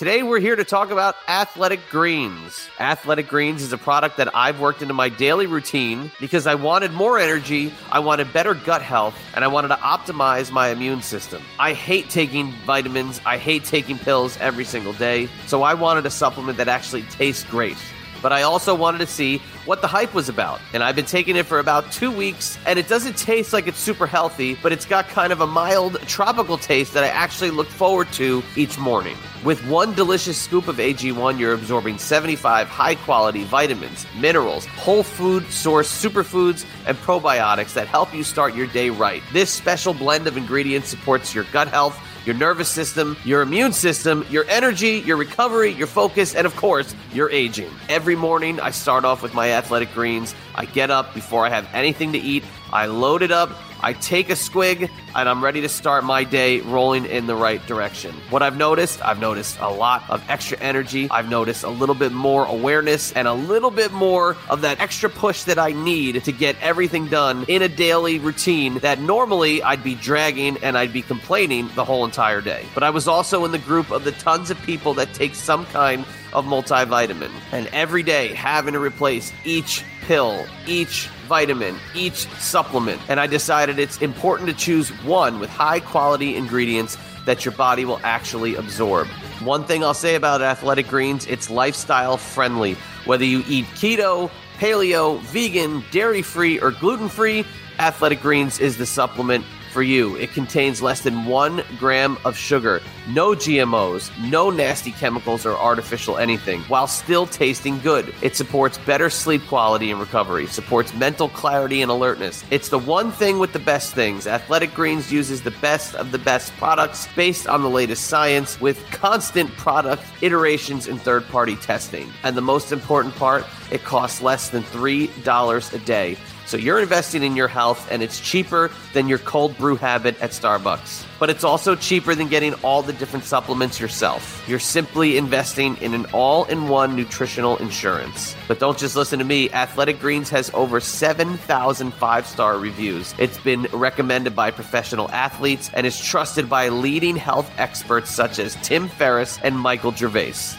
Today, we're here to talk about Athletic Greens. Athletic Greens is a product that I've worked into my daily routine because I wanted more energy, I wanted better gut health, and I wanted to optimize my immune system. I hate taking vitamins, I hate taking pills every single day, so I wanted a supplement that actually tastes great but I also wanted to see what the hype was about. And I've been taking it for about two weeks, and it doesn't taste like it's super healthy, but it's got kind of a mild tropical taste that I actually look forward to each morning. With one delicious scoop of AG1, you're absorbing 75 high quality vitamins, minerals, whole food source superfoods, and probiotics that help you start your day right. This special blend of ingredients supports your gut health your nervous system, your immune system, your energy, your recovery, your focus, and of course, your aging. Every morning, I start off with my athletic greens. I get up before I have anything to eat. I load it up I take a squig and I'm ready to start my day rolling in the right direction. What I've noticed, I've noticed a lot of extra energy. I've noticed a little bit more awareness and a little bit more of that extra push that I need to get everything done in a daily routine that normally I'd be dragging and I'd be complaining the whole entire day. But I was also in the group of the tons of people that take some kind of multivitamin and every day having to replace each pill, each vitamin, each supplement. And I decided it's important to choose one with high quality ingredients that your body will actually absorb. One thing I'll say about Athletic Greens, it's lifestyle friendly. Whether you eat keto, paleo, vegan, dairy free, or gluten free, Athletic Greens is the supplement for you. It contains less than one gram of sugar, no GMOs, no nasty chemicals or artificial anything, while still tasting good. It supports better sleep quality and recovery, supports mental clarity and alertness. It's the one thing with the best things. Athletic Greens uses the best of the best products based on the latest science with constant product iterations and third party testing. And the most important part, it costs less than $3 a day. So you're investing in your health, and it's cheaper than your cold brew habit at Starbucks. But it's also cheaper than getting all the different supplements yourself. You're simply investing in an all in one nutritional insurance. But don't just listen to me. Athletic Greens has over 7,000 five star reviews. It's been recommended by professional athletes and is trusted by leading health experts such as Tim Ferriss and Michael Gervais.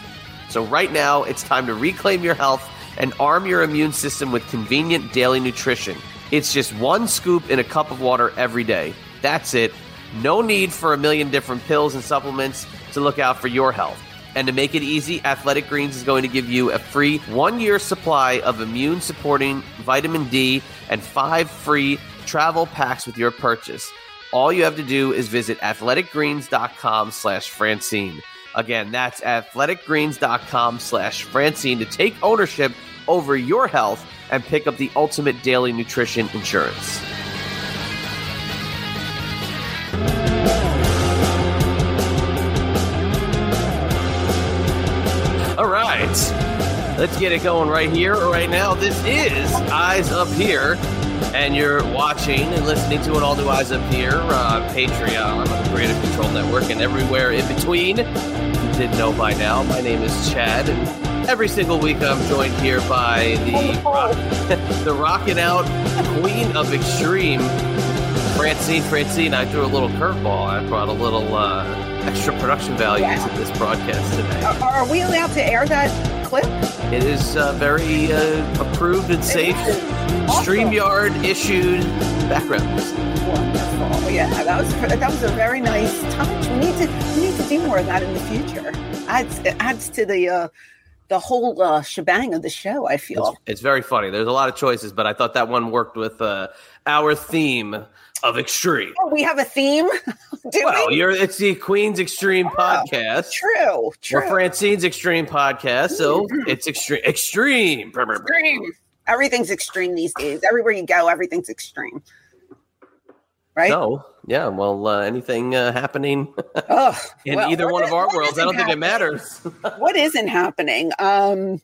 So, right now, it's time to reclaim your health and arm your immune system with convenient daily nutrition. It's just one scoop in a cup of water every day. That's it. No need for a million different pills and supplements to look out for your health. And to make it easy, Athletic Greens is going to give you a free one year supply of immune supporting vitamin D and five free travel packs with your purchase. All you have to do is visit athleticgreens.com slash Francine. Again, that's athleticgreens.com slash Francine to take ownership over your health and pick up the ultimate daily nutrition insurance. All right. Let's get it going right here, right now. This is Eyes Up Here, and you're watching and listening to an all new Eyes Up Here on Patreon, on the Creative Control Network, and everywhere in between. You didn't know by now. My name is Chad, and every single week I'm joined here by the rock, the rocking out queen of extreme, Francine. Francine, I threw a little curveball. I brought a little uh, extra production value Yeah. to this broadcast today. Are, are we allowed to air that clip? It is uh, very uh, approved and safe. Awesome. StreamYard issued background. Wonderful. Yeah, that was that was a very nice touch. We need to we need to do more of that in the future. Adds it adds to the uh, the whole uh, shebang of the show. I feel. it's very funny. There's a lot of choices, but I thought that one worked with uh, our theme of extreme. Oh, we have a theme. Well, we? you're it's the Queen's Extreme Oh, podcast. True. True. Or Francine's Extreme podcast, so it's extreme. Extreme. extreme. Everything's extreme these days. Everywhere you go, everything's extreme. Right? So Yeah. Well, uh, anything uh, happening Ugh, in well, either one is- of our worlds? I don't think it matters. what isn't happening um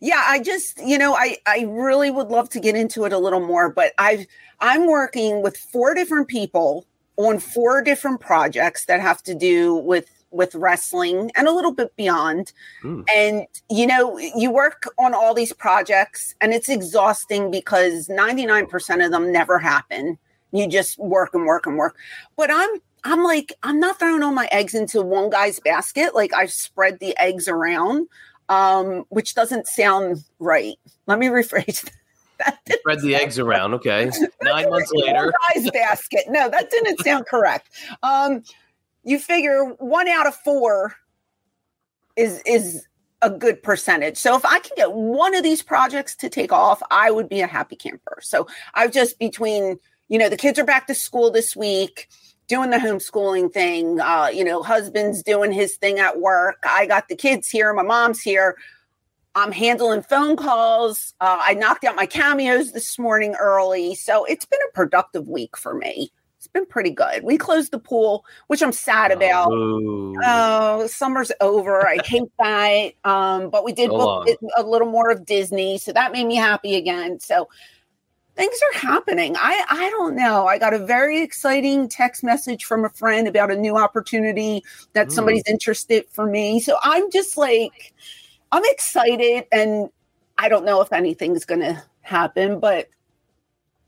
yeah i just you know i i really would love to get into it a little more but i've i'm working with four different people on four different projects that have to do with with wrestling and a little bit beyond Hmm. and you know you work on all these projects and it's exhausting because 99% of them never happen you just work and work and work but i'm i'm like i'm not throwing all my eggs into one guy's basket like i've spread the eggs around um which doesn't sound right let me rephrase that That Spread the eggs around. Okay. Nine months later. guy's basket no that didn't sound correct um you figure one out of four is is a good percentage. So if i can get one of these projects to take off i would be a happy camper. So i've just between you know the kids are back to school this week doing the homeschooling thing uh you know husband's doing his thing at work. I got the kids here my mom's here. I'm handling phone calls. Uh, i knocked out my cameos this morning early. So it's been a productive week for me it's been pretty good we closed the pool which i'm sad about Ooh. Oh, summer's over. I hate that. Um, but we did So book long. a little more of Disney, so that made me happy again. So things are happening. I I don't know. I got a very exciting text message from a friend about a new opportunity that Mm. somebody's interested for me. So I'm just like I'm excited and I don't know if anything's going to happen, but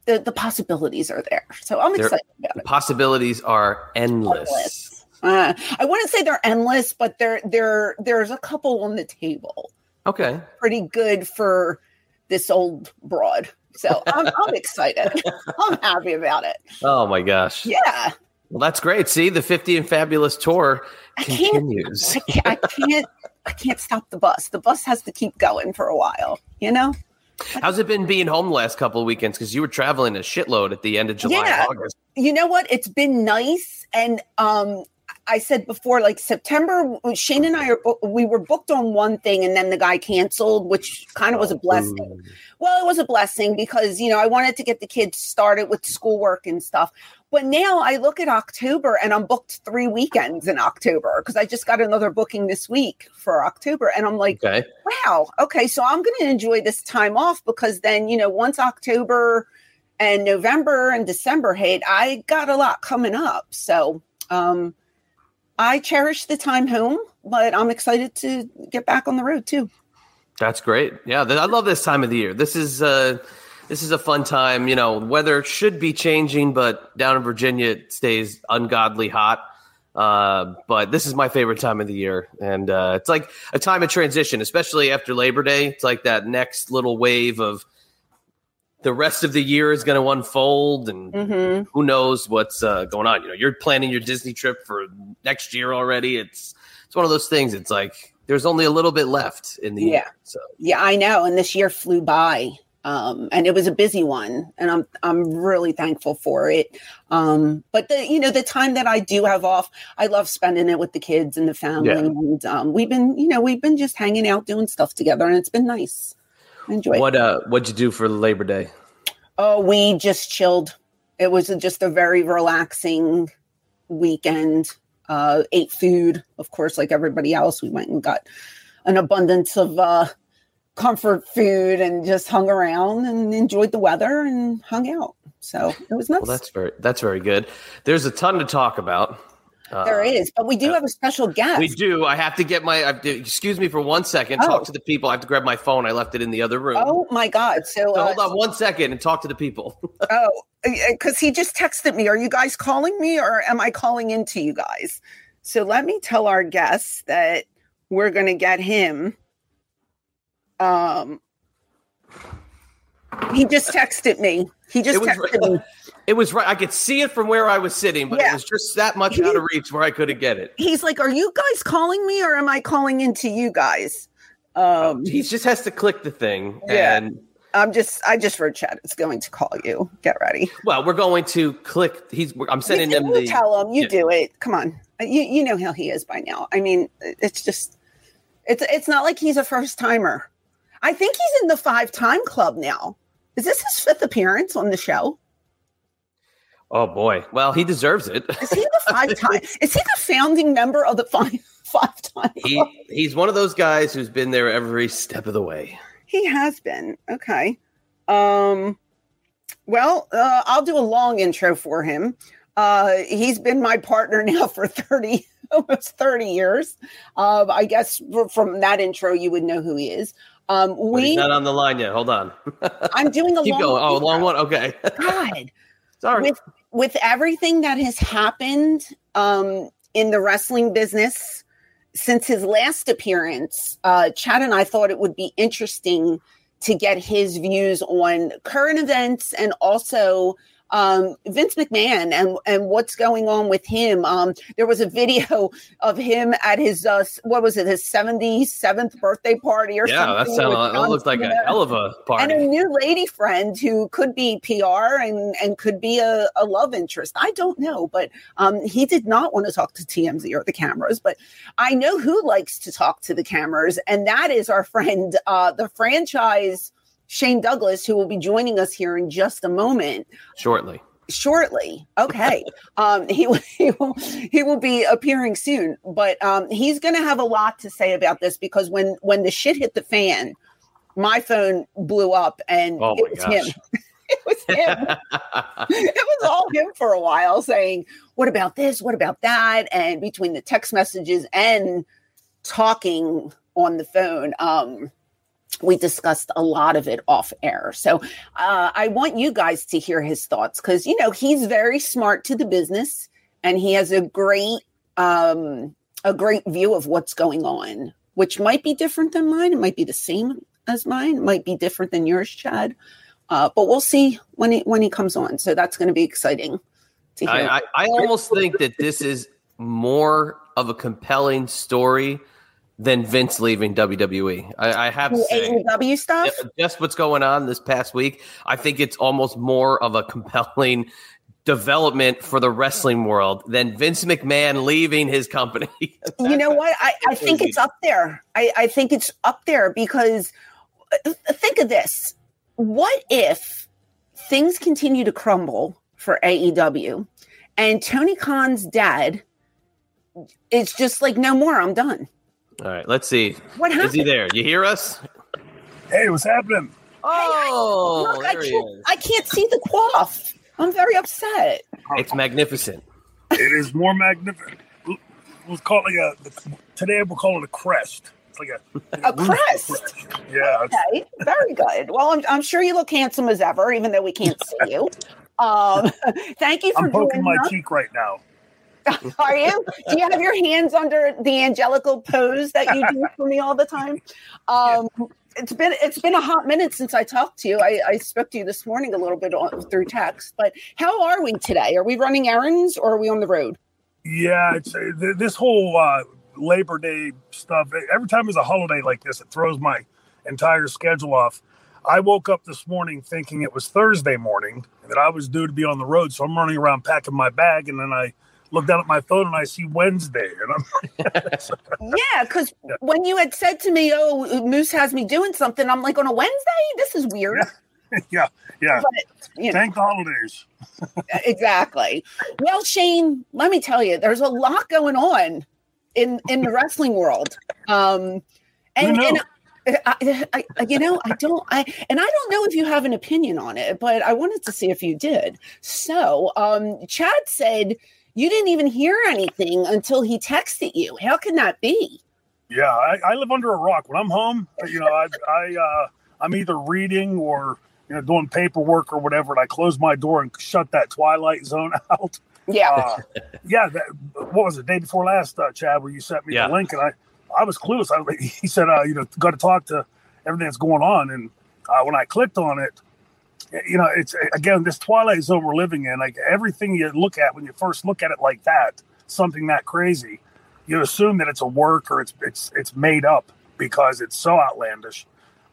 the, the possibilities are there. So I'm There- excited about The it. possibilities are endless. Endless. Uh, I wouldn't say they're endless, but there there there's a couple on the table. Okay. Pretty good for this old broad. So I'm, I'm excited. I'm happy about it. Oh my gosh. Yeah, Well, that's great. See, the 50 and Fabulous tour I can't. continues. I can't. I can't. I can't stop the bus. The bus has to keep going for a while. You know. How's it been being home the last couple of weekends? Because you were traveling a shitload at the end of July Yeah. August. you know what it's been nice and um i said before like september shane and i are we were booked on one thing and then the guy canceled which kind of was a blessing Ooh. well it was a blessing because you know i wanted to get the kids started with schoolwork and stuff but now i look at october and i'm booked three weekends in october because i just got another booking this week for october and i'm like Okay. wow okay so i'm going to enjoy this time off because then you know once october and november and december hit i got a lot coming up so um i cherish the time home but i'm excited to get back on the road too That's great. Yeah, I love this time of the year. This is uh this is a fun time. You know, weather should be changing, but down in Virginia it stays ungodly hot. Uh, but this is my favorite time of the year, and uh, it's like a time of transition, especially after Labor Day. It's like that next little wave of the rest of the year is going to unfold, and mm-hmm. who knows what's uh, going on. You know, you're planning your Disney trip for next year already. It's it's one of those things. It's like there's only a little bit left in the Yeah. year. So yeah i know and this year flew by um and it was a busy one and i'm i'm really thankful for it um but the you know the time that i do have off i love spending it with the kids and the family Yeah. and um we've been you know we've been just hanging out doing stuff together and it's been nice enjoy. What uh what'd you do for Labor Day? Oh, we just chilled. It was just a very relaxing weekend. Uh, ate food, of course, like everybody else. We went and got an abundance of uh, comfort food and just hung around and enjoyed the weather and hung out. So it was nice. Well, that's very that's very good. There's a ton to talk about. Uh, there is, but we do have a special guest. We do. I have to get my. I excuse me for one second. Oh. Talk to the people. I have to grab my phone. I left it in the other room. Oh my God! So, So uh, hold on one second and talk to the people. Oh, because he just texted me. Are you guys calling me or am I calling into you guys? So let me tell our guests that we're going to get him. Um, he just texted me. He just texted me. It was right. I could see it from where I was sitting, but Yeah. it was just that much out of reach where I couldn't get it. He's like, "Are you guys calling me or am I calling into you guys?" Um, he just has to click the thing, Yeah. and I'm just, I just wrote chat. It's going to call you. Get ready. well, we're going to click. He's. I'm sending you, them you the. tell him you yeah. do it come on you, you know how he is by now i mean it's just it's it's not like he's a first timer i think he's in the five time club now is this his fifth appearance on the show Oh boy. Well, he deserves it. Is he the five time? Is he the founding member of the five five time? he he's one of those guys who's been there every step of the way. He has been. Okay. Um well, uh, I'll do a long intro for him. Uh, he's been my partner now for 30 almost 30 years. Um, I guess from that intro you would know who he is. Um, we he's not on the line yet. Hold on. I'm doing a Keep long going. Oh, long one. Okay. God. Sorry. with with everything that has happened um, in the wrestling business since his last appearance, uh, Chad and I thought it would be interesting to get his views on current events and also um, Vince McMahon and and what's going on with him. Um, there was a video of him at his uh, what was it his seventy seventh birthday party or yeah, that something. sounded with that looked like a hell of a party. and a new lady friend who could be PR and and could be a, a love interest. I don't know, but um, he did not want to talk to TMZ or the cameras. But I know who likes to talk to the cameras, and that is our friend, uh, the franchise Shane Douglas, who will be joining us here in just a moment Shortly. shortly. Okay. um, he, will- he will he will be appearing soon, but um, he's going to have a lot to say about this because when when the shit hit the fan, my phone blew up and Oh it was gosh. him. it was him. it was all him for a while saying, "What about this? What about that?" And between the text messages and talking on the phone, um, we discussed a lot of it off air. So uh, I want you guys to hear his thoughts because you know he's very smart to the business and he has a great um, a great view of what's going on, which might be different than mine. It might be the same as mine. It might be different than yours, Chad. Uh, but we'll see when he when he comes on. So that's going to be exciting to hear. I, I, I almost think that this is more of a compelling story than Vince leaving WWE. I, I have to say, AEW stuff. just what's going on this past week, I think it's almost more of a compelling development for the wrestling world than Vince McMahon leaving his company. you know what? I, I think it's up there. I, I think it's up there because uh, think of this. What if things continue to crumble for AEW and Tony Khan's dad is just like, no more, I'm done. All right, let's see. Is he there? You hear us? Hey, what's happening? Oh, Look, I there he can't, is. I can't see the quaff. I'm very upset. It's magnificent. It is more magnificent. We'll call it like a today. We'll call it a crest. It's like a, like A crest? Yeah, Okay, very good. Well, I'm, I'm sure you look handsome as ever, even though we can't see you. Um, thank you for I'm poking joining my us. cheek right now. Are you? Do you have your hands under the angelical pose that you do for me all the time? Um, it's been it's been a hot minute since I talked to you. I, I spoke to you this morning a little bit on, through text, but how are we today? Are we running errands or are we on the road? Yeah, it's uh, th- this whole uh, Labor Day stuff. Every time there's a holiday like this, it throws my entire schedule off. I woke up this morning thinking it was Thursday morning and that I was due to be on the road, so I'm running around packing my bag, and then I look down at my phone and I see Wednesday, and I'm like, Yeah, because when you had said to me, "Oh, Moose has me doing something," I'm like, "On a Wednesday? This is weird." yeah, yeah. But you know, Thank the holidays. exactly. Well, Shane, let me tell you, there's a lot going on in in the wrestling world. Um, and, and? I, I, you know, I don't, I, and I don't know if you have an opinion on it, but I wanted to see if you did. So, um, Chad said you didn't even hear anything until he texted you. How can that be? Yeah, I, I live under a rock. When I'm home, you know, I, I uh, I'm either reading or you know doing paperwork or whatever, and I close my door and shut that twilight zone out. Yeah. Uh, yeah, that, what was it? Day before last, uh, Chad, where you sent me Yeah. the link, and I I was clueless. I, he said, uh, you know, got to talk to everything that's going on, and uh, when I clicked on it, you know, it's again this twilight zone we're living in. Like everything you look at when you first look at it like that, something that crazy, you assume that it's a work or it's it's it's made up because it's so outlandish.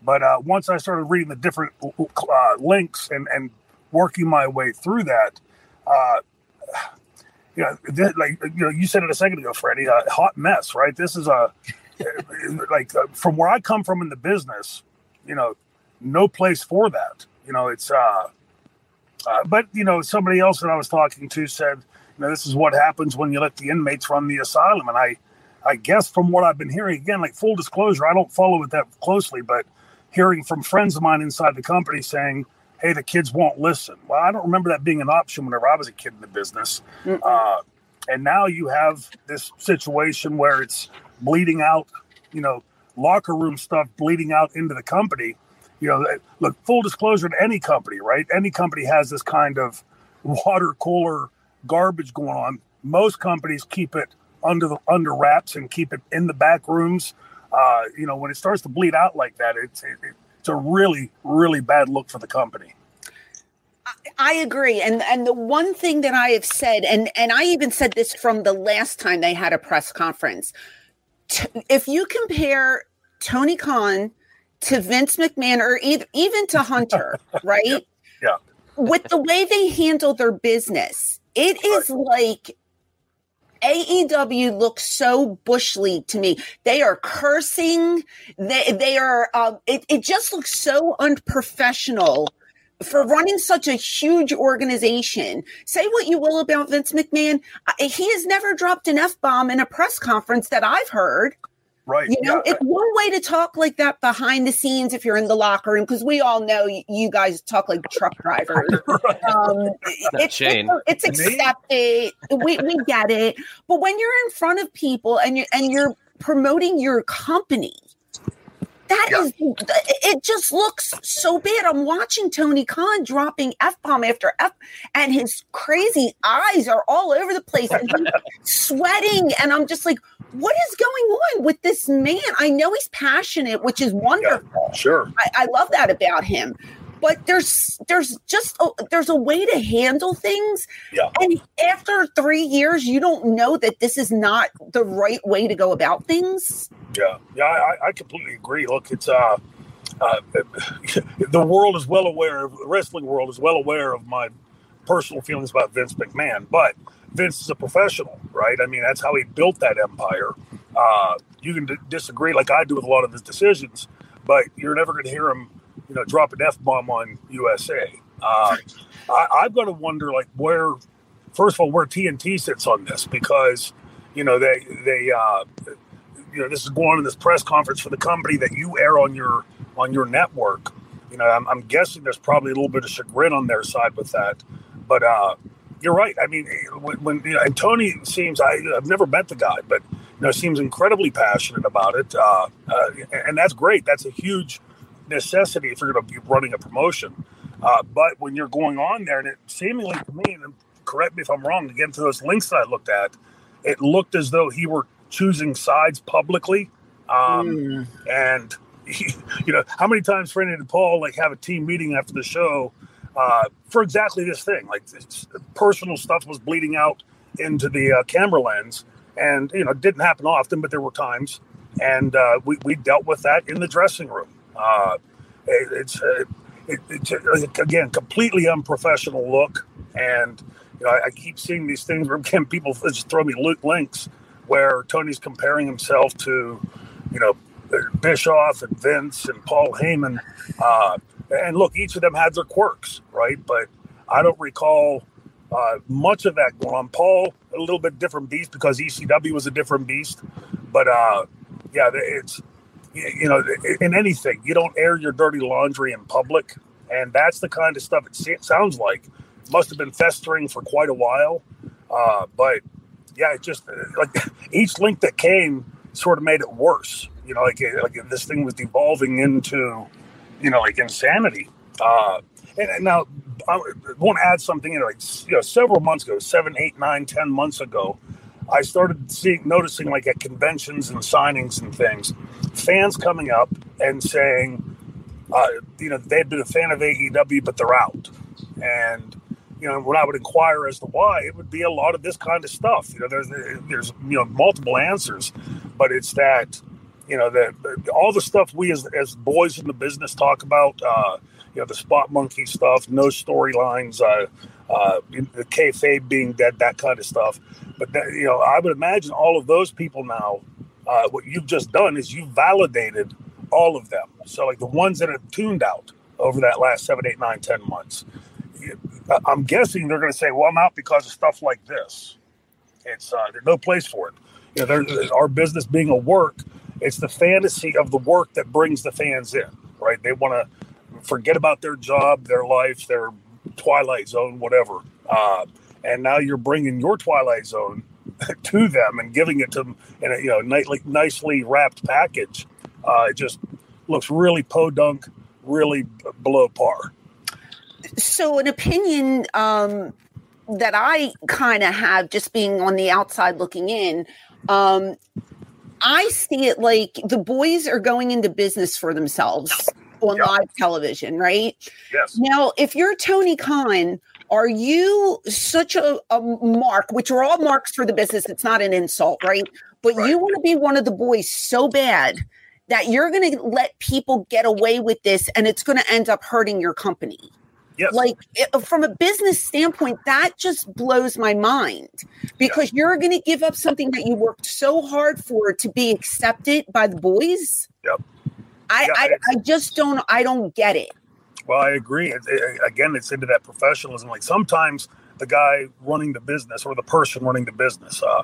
But uh, once I started reading the different uh, links and and working my way through that, uh, you know, th- like you know, you said it a second ago, Freddie, a hot mess, right? This is a like uh, from where I come from in the business, you know, no place for that. You know, it's uh, Uh, but you know, somebody else that I was talking to said, you know, this is what happens when you let the inmates run the asylum. And I, I guess from what I've been hearing, again, like full disclosure, I don't follow it that closely, but hearing from friends of mine inside the company saying, "Hey, the kids won't listen." Well, I don't remember that being an option whenever I was a kid in the business. Uh, and now you have this situation where it's bleeding out, you know, locker room stuff bleeding out into the company. You know, look, full disclosure to any company, right? Any company has this kind of water cooler garbage going on. Most companies keep it under the under wraps and keep it in the back rooms. Uh, you know, when it starts to bleed out like that, it's it, it's a really really bad look for the company. I agree. And and the one thing that I have said, and and I even said this from the last time they had a press conference. T- if you compare Tony Khan to Vince McMahon or either, even to Hunter, right? yeah. yeah. With the way they handle their business, it is like AEW looks so bush league to me. They are cursing. They they are. Uh, it it just looks so unprofessional for running such a huge organization. Say what you will about Vince McMahon, he has never dropped an f bomb in a press conference that I've heard. Right. You know, yeah. it's one way to talk like that behind the scenes if you're in the locker room, because we all know you guys talk like truck drivers. right. um, it's, Shane. it's, it's accepted. we, we get it. But when you're in front of people and you're, and you're promoting your company, that yeah. is, it just looks so bad. I'm watching Tony Khan dropping F bomb after F, and his crazy eyes are all over the place and he's sweating. And I'm just like, what is going on with this man? I know he's passionate, which is wonderful. Yeah, sure. I, I love that about him but there's there's just a, there's a way to handle things yeah. and after three years you don't know that this is not the right way to go about things yeah yeah i, I completely agree look it's uh, uh the world is well aware of the wrestling world is well aware of my personal feelings about vince mcmahon but vince is a professional right i mean that's how he built that empire uh you can d- disagree like i do with a lot of his decisions but you're never going to hear him you know, drop an F bomb on USA. Uh, I, I've got to wonder, like, where, first of all, where TNT sits on this because, you know, they, they, uh, you know, this is going on in this press conference for the company that you air on your, on your network. You know, I'm, I'm guessing there's probably a little bit of chagrin on their side with that. But, uh, you're right. I mean, when, when you know, and Tony seems I, have never met the guy, but you know, seems incredibly passionate about it, uh, uh, and that's great. That's a huge necessity if you're going to be running a promotion. Uh, but when you're going on there, and it seemingly to me, and correct me if I'm wrong, again to those links that I looked at, it looked as though he were choosing sides publicly. Um, mm. And he, you know, how many times Franny and Paul like have a team meeting after the show uh, for exactly this thing? Like personal stuff was bleeding out into the uh, camera lens, and you know, it didn't happen often, but there were times, and uh, we we dealt with that in the dressing room. Uh, it, it's uh, it, it's again completely unprofessional look, and you know, I, I, keep seeing these things where again people just throw me links where Tony's comparing himself to, you know, Bischoff and Vince and Paul Heyman. Uh, and look, each of them had their quirks, right? But I don't recall uh, much of that going on. Paul, a little bit different beast because ECW was a different beast. But uh, yeah, it's you know, in anything, you don't air your dirty laundry in public, and that's the kind of stuff it sounds like must have been festering for quite a while. Uh, but yeah, it just like each link that came sort of made it worse. You know, like like this thing was devolving into, you know, like insanity. Uh, and, and now I want to add something in. Like you know, several months ago, seven, eight, nine, ten months ago, I started seeing, noticing like at conventions and signings and things, fans coming up and saying, uh, you know, they'd been a fan of AEW, but they're out. And, you know, when I would inquire as to why, it would be a lot of this kind of stuff. You know, there's, there's, you know, multiple answers, but it's that, you know, that all the stuff we as, as boys in the business talk about, uh, you know, the spot monkey stuff, no storylines, uh, uh, the kayfabe being dead, that kind of stuff. But that, you know, I would imagine all of those people now. Uh, what you've just done is you validated all of them. So like the ones that have tuned out over that last seven, eight, nine, ten months, uh, I'm guessing they're going to say, "Well, I'm out because of stuff like this." It's uh, there's no place for it. You know, our business being a work, it's the fantasy of the work that brings the fans in, right? They want to forget about their job, their life, their twilight zone, whatever. Uh, and now you're bringing your twilight zone to them and giving it to them in a you know nicely, nicely wrapped package. Uh, it just looks really podunk, really below par. So, an opinion um, that I kind of have, just being on the outside looking in, um, I see it like the boys are going into business for themselves on yeah. live television, right? Yes. Now, if you're Tony Khan, are you such a, a, mark, which are all marks for the business? It's not an insult, right? But right. you want to be one of the boys so bad that you're going to let people get away with this and it's going to end up hurting your company. Yes. Like it, from a business standpoint, that just blows my mind because yeah. you're going to give up something that you worked so hard for to be accepted by the boys. Yep. I, yeah, I, I, just don't, I don't get it. Well, I agree. It, it, again, it's into that professionalism. Like sometimes the guy running the business or the person running the business, uh,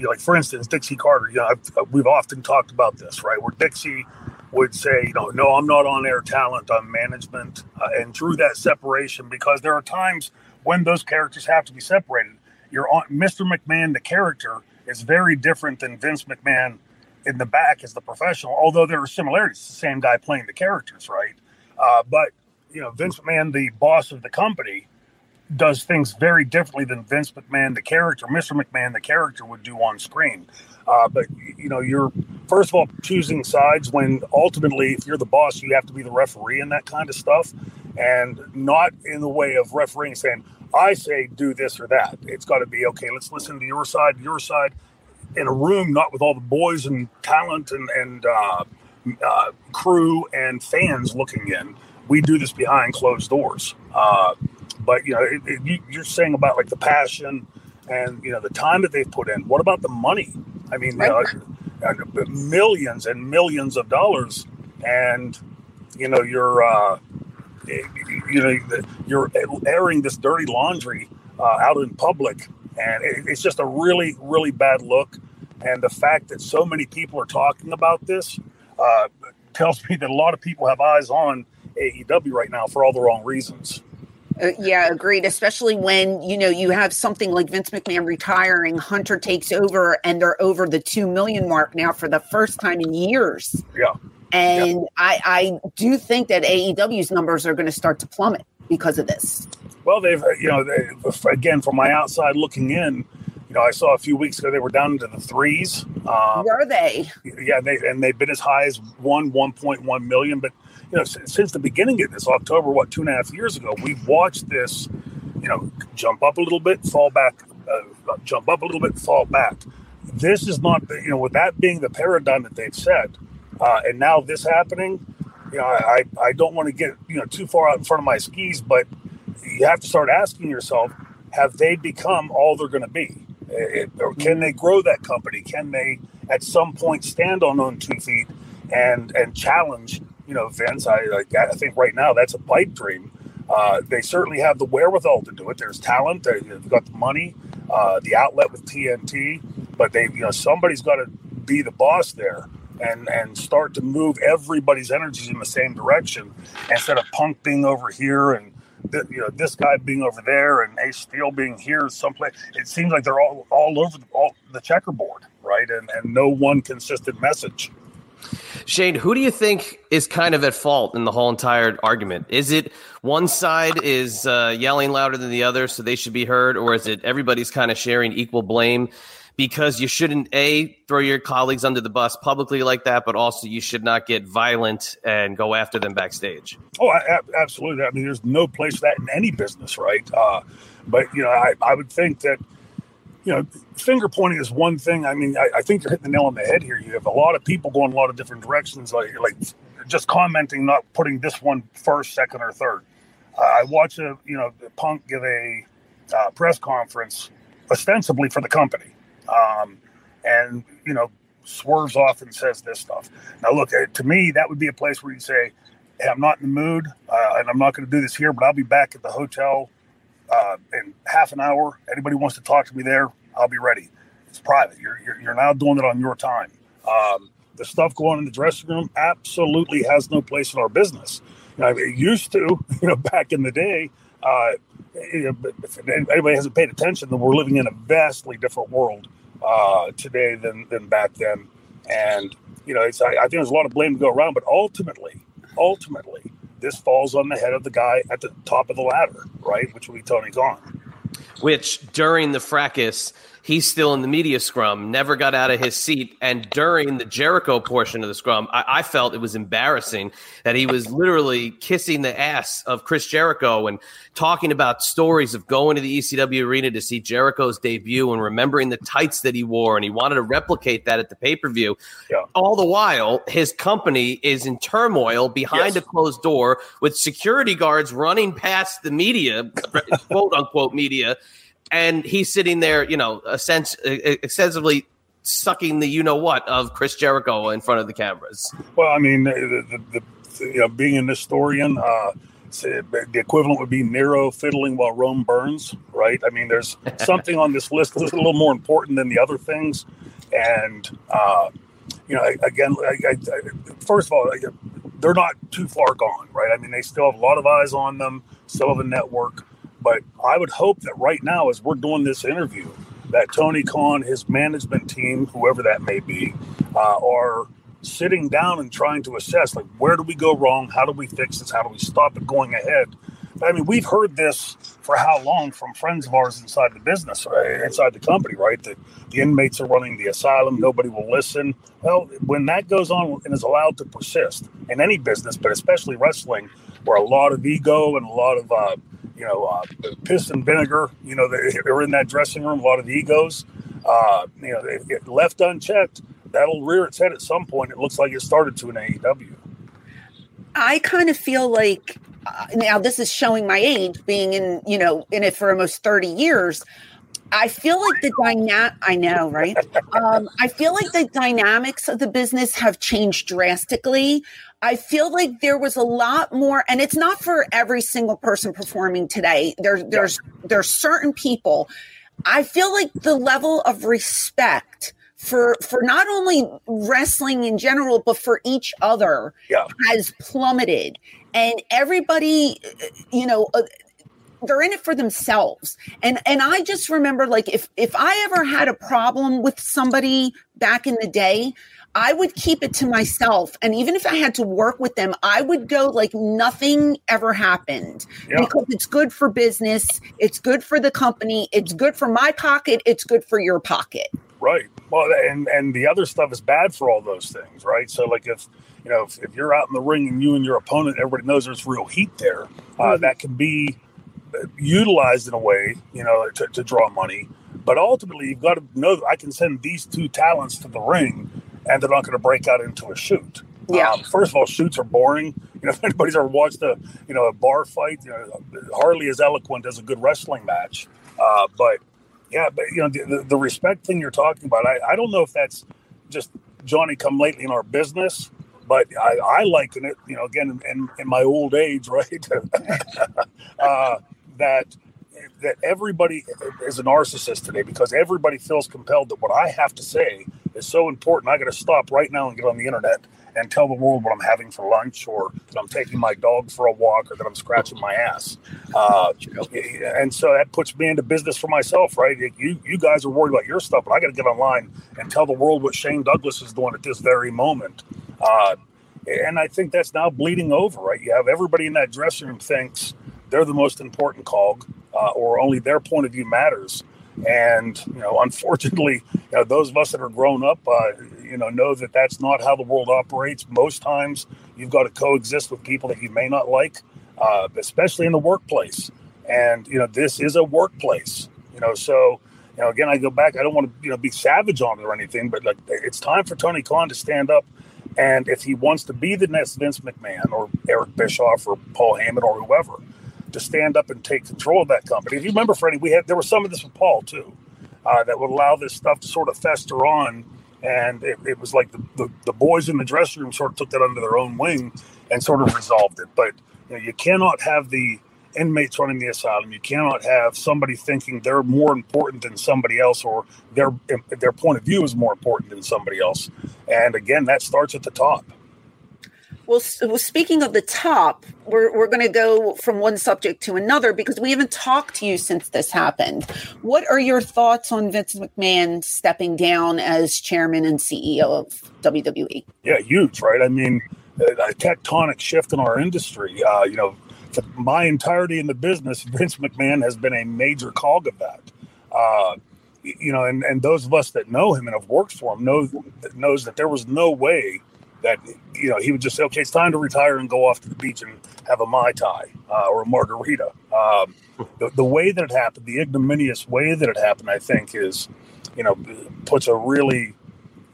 like for instance, Dixie Carter. You know, I've, we've often talked about this, right? Where Dixie would say, you know, no, I'm not on air talent, I'm management, uh, and drew that separation because there are times when those characters have to be separated. You're on Mr. McMahon, the character, is very different than Vince McMahon in the back as the professional, although there are similarities. It's the same guy playing the characters, right? Uh, but, you know, Vince McMahon, the boss of the company, does things very differently than Vince McMahon, the character, Mr. McMahon, the character, would do on screen. Uh, but you know, you're first of all choosing sides when ultimately, if you're the boss, you have to be the referee and that kind of stuff, and not in the way of refereeing saying, "I say do this or that." It's got to be okay. Let's listen to your side, your side, in a room, not with all the boys and talent and and uh, uh, crew and fans looking in. We do this behind closed doors. But you know, it, it, you're saying about like the passion and you know the time that they've put in. What about the money? I mean, right. uh, millions and millions of dollars, and you know you're uh, you know you're airing this dirty laundry uh, out in public, and it, it's just a really really bad look. And the fact that so many people are talking about this uh, tells me that a lot of people have eyes on AEW right now for all the wrong reasons. Uh, yeah, agreed. Especially when you know you have something like Vince McMahon retiring, Hunter takes over, and they're over the two million mark now for the first time in years. Yeah, and yeah. I, I do think that AEW's numbers are going to start to plummet because of this. Well, they've you know they, again from my outside looking in, you know I saw a few weeks ago they were down into the threes. Um, were they? Yeah, they and they've been as high as one one point one million, but you know, since the beginning of this October, what two and a half years ago, we've watched this, you know, jump up a little bit, fall back, uh, jump up a little bit, fall back. This is not, you know, with that being the paradigm that they've set, uh, and now this happening, you know, I, I don't want to get you know too far out in front of my skis, but you have to start asking yourself, have they become all they're going to be? It, or can they grow that company? Can they at some point stand on on two feet and and challenge you know, Vince, I, I think right now that's a pipe dream. Uh, they certainly have the wherewithal to do it. There's talent. They've got the money, uh, the outlet with TNT, but they, you know, somebody's got to be the boss there and and start to move everybody's energies in the same direction instead of Punk being over here and you know this guy being over there and Ace Steel being here someplace. It seems like they're all all over the, all the checkerboard, right? And and no one consistent message. Shane, who do you think is kind of at fault in the whole entire argument? Is it one side is uh, yelling louder than the other, so they should be heard, or is it everybody's kind of sharing equal blame? Because you shouldn't a throw your colleagues under the bus publicly like that, but also you should not get violent and go after them backstage. Oh, I, absolutely. I mean, there's no place for that in any business, right? Uh, but you know, I, I would think that you know, finger pointing is one thing. I mean, I, I, think you're hitting the nail on the head here. You have a lot of people going a lot of different directions, like like just commenting, not putting this one first, second, or third. Uh, I watch a you know Punk give a uh, press conference ostensibly for the company, um, and you know swerves off and says this stuff. Now, look, uh, to me, that would be a place where you say, "Hey, I'm not in the mood, uh, and I'm not going to do this here, but I'll be back at the hotel." Uh, in half an hour. Anybody wants to talk to me there, I'll be ready. It's private. You're, you're, you're now doing it on your time. Um, the stuff going in the dressing room absolutely has no place in our business. You know, it used to, you know, back in the day. Uh, if anybody hasn't paid attention, then we're living in a vastly different world uh, today than than back then. And you know, it's I, I think there's a lot of blame to go around, but ultimately, ultimately, this falls on the head of the guy at the top of the ladder, right? Which would be Tony Khan. Which during the fracas he's still in the media scrum, never got out of his seat. And during the Jericho portion of the scrum, I, I, felt it was embarrassing that he was literally kissing the ass of Chris Jericho and talking about stories of going to the ECW arena to see Jericho's debut and remembering the tights that he wore. And he wanted to replicate that at the pay per view. Yeah. All the while, his company is in turmoil behind yes. a closed door with security guards running past the media, quote unquote media and he's sitting there, you know, a sense extensively sucking the you know what of Chris Jericho in front of the cameras. Well, I mean, the, the, the you know, being an historian, uh, the equivalent would be Nero fiddling while Rome burns, right? I mean, there's something on this list that's a little more important than the other things, and uh, you know, again, I, I, first of all, they're not too far gone, right? I mean, they still have a lot of eyes on them, still have a network. But I would hope that right now, as we're doing this interview, that Tony Khan, his management team, whoever that may be, uh, are sitting down and trying to assess like where do we go wrong? How do we fix this? How do we stop it going ahead? I mean, we've heard this for how long from friends of ours inside the business, right? inside the company, right? That the inmates are running the asylum, nobody will listen. Well, when that goes on and is allowed to persist in any business, but especially wrestling, where a lot of ego and a lot of uh, you know, uh, piss and vinegar. You know, they're in that dressing room. A lot of the egos. Uh, you know, if left unchecked, that'll rear its head at some point. It looks like it started to in AEW. I kind of feel like uh, now this is showing my age, being in you know in it for almost thirty years. I feel like the dynamic. I know, right? Um, I feel like the dynamics of the business have changed drastically. I feel like there was a lot more, and it's not for every single person performing today. There, there's there's certain people. I feel like the level of respect for for not only wrestling in general, but for each other yeah. has plummeted, and everybody, you know. They're in it for themselves and and i just remember like if if i ever had a problem with somebody back in the day I would keep it to myself. And even if I had to work with them, I would go like nothing ever happened yeah. because it's good for business. It's good for the company. It's good for my pocket. It's good for your pocket. Right. Well, and, and the other stuff is bad for all those things, right? So, like, if, you know, if, if you're out in the ring and you and your opponent, everybody knows there's real heat there, uh, mm-hmm. that can be utilized in a way, you know, to, to draw money. But ultimately, you've got to know that I can send these two talents to the ring and they're not going to break out into a shoot. Yeah. Um, first of all, shoots are boring. You know, if anybody's ever watched a you know a bar fight, you know, hardly as eloquent as a good wrestling match. Uh, but yeah, but you know the, the, respect thing you're talking about, I, I don't know if that's just Johnny come lately in our business, but I, I liken it, you know, again in, in my old age, right? uh, that that everybody is a narcissist today because everybody feels compelled that what I have to say is so important. I got to stop right now and get on the internet and tell the world what I'm having for lunch, or that I'm taking my dog for a walk, or that I'm scratching my ass. Uh, and so that puts me into business for myself, right? You you guys are worried about your stuff, but I got to get online and tell the world what Shane Douglas is doing at this very moment. Uh, and I think that's now bleeding over, right? You have everybody in that dressing room thinks they're the most important cog, uh, or only their point of view matters. And you know, unfortunately, you know, those of us that are grown up, uh, you know, know that that's not how the world operates. Most times, you've got to coexist with people that you may not like, uh, especially in the workplace. And you know, this is a workplace. You know, so you know, again, I go back. I don't want to you know be savage on it or anything, but like, it's time for Tony Khan to stand up. And if he wants to be the next Vince McMahon or Eric Bischoff or Paul Heyman or whoever, to stand up and take control of that company. If you remember, Freddie, we had there was some of this with Paul too, uh, that would allow this stuff to sort of fester on, and it, it was like the, the, the boys in the dressing room sort of took that under their own wing and sort of resolved it. But you, know, you cannot have the inmates running the asylum. You cannot have somebody thinking they're more important than somebody else, or their their point of view is more important than somebody else. And again, that starts at the top. Well, speaking of the top, we're, we're going to go from one subject to another because we haven't talked to you since this happened. What are your thoughts on Vince McMahon stepping down as chairman and CEO of WWE? Yeah, huge, right? I mean, a tectonic shift in our industry. Uh, you know, for my entirety in the business, Vince McMahon has been a major cog of that. Uh, you know, and, and those of us that know him and have worked for him know knows that there was no way that you know he would just say, "Okay, it's time to retire and go off to the beach and have a mai tai uh, or a margarita." Um, the, the way that it happened, the ignominious way that it happened, I think, is you know puts a really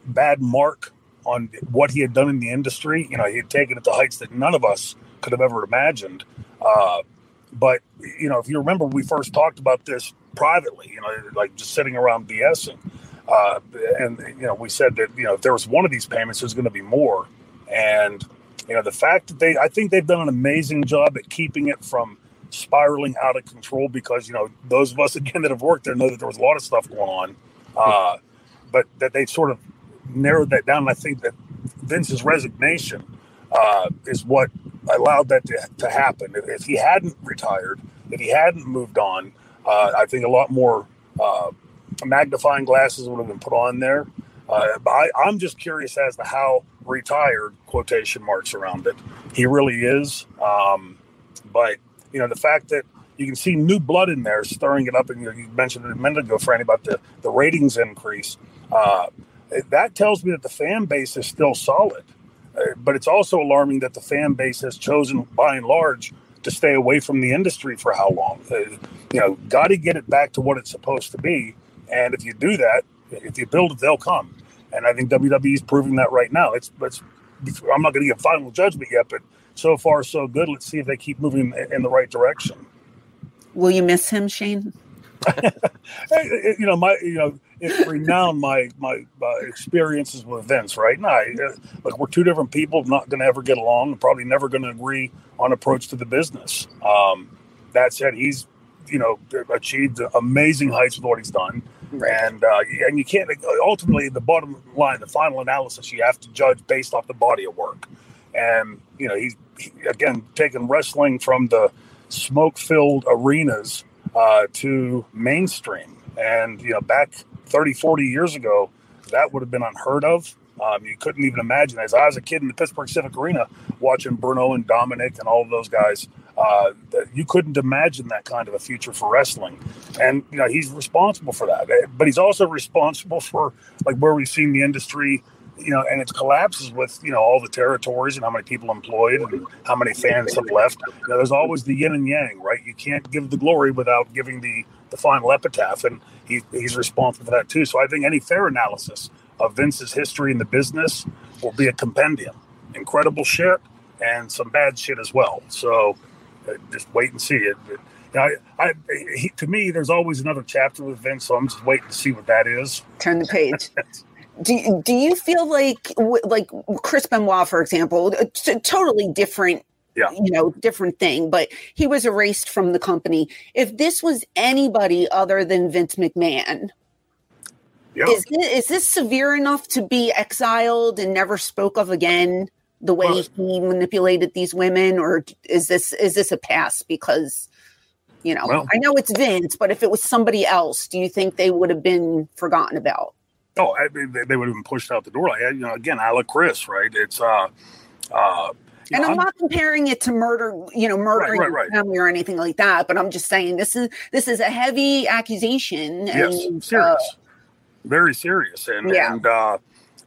bad mark on what he had done in the industry. You know, he had taken it to heights that none of us could have ever imagined. Uh, but you know, if you remember, we first talked about this privately. You know, like just sitting around BSing. Uh, and you know, we said that you know if there was one of these payments, there's going to be more. And you know, the fact that they, I think they've done an amazing job at keeping it from spiraling out of control. Because you know, those of us again that have worked there know that there was a lot of stuff going on. Uh, but that they sort of narrowed that down. And I think that Vince's resignation uh, is what allowed that to, to happen. If he hadn't retired, if he hadn't moved on, uh, I think a lot more uh, magnifying glasses would have been put on there. Uh, I, I'm just curious as to how retired quotation marks around it he really is. Um, but you know the fact that you can see new blood in there stirring it up, and you, you mentioned it a minute ago, Franny, about the the ratings increase. Uh, that tells me that the fan base is still solid. Uh, but it's also alarming that the fan base has chosen, by and large, to stay away from the industry for how long? Uh, you know, got to get it back to what it's supposed to be. And if you do that, if you build it, they'll come. And I think WWE is proving that right now. It's, it's I'm not going to give final judgment yet, but so far so good. Let's see if they keep moving in the right direction. Will you miss him, Shane? you know, my you know, it renowned my my uh, experiences with Vince. Right now, uh, like we're two different people, not going to ever get along, probably never going to agree on approach to the business. Um, that said, he's you know achieved amazing heights with what he's done. Right. And uh, and you can't ultimately the bottom line, the final analysis, you have to judge based off the body of work. And you know he's he, again taken wrestling from the smoke-filled arenas uh, to mainstream. And you know back 30, 40 years ago, that would have been unheard of. Um, you couldn't even imagine. As I was a kid in the Pittsburgh Civic Arena watching Bruno and Dominic and all of those guys, uh, you couldn't imagine that kind of a future for wrestling. And you know he's responsible for that, eh, but he's also responsible for like where we've seen the industry, you know, and it collapses with you know all the territories and how many people employed and how many fans have left. You know, there's always the yin and yang, right? You can't give the glory without giving the the final epitaph, and he, he's responsible for that too. So I think any fair analysis of Vince's history in the business will be a compendium. Incredible shit and some bad shit as well. So just wait and see it. know, I, I he, to me, there's always another chapter with Vince, so I'm just waiting to see what that is. Turn the page. do, do you feel like like Chris Benoit, for example, uh, totally different yeah. you know, different thing, but he was erased from the company. If this was anybody other than Vince McMahon, yeah. is, this, is this severe enough to be exiled and never spoke of again the way well, he manipulated these women, or is this is this a pass because? You know, well, I know it's Vince, but if it was somebody else, do you think they would have been forgotten about? Oh, I mean, they would have been pushed out the door. Like, you know, again, I like Chris, right? It's uh, uh, and I'm, I'm, not comparing it to murder, you know, murdering right, right, right. family or anything like that. But I'm just saying this is this is a heavy accusation. Yes, and, serious, uh, very serious, and yeah. and uh,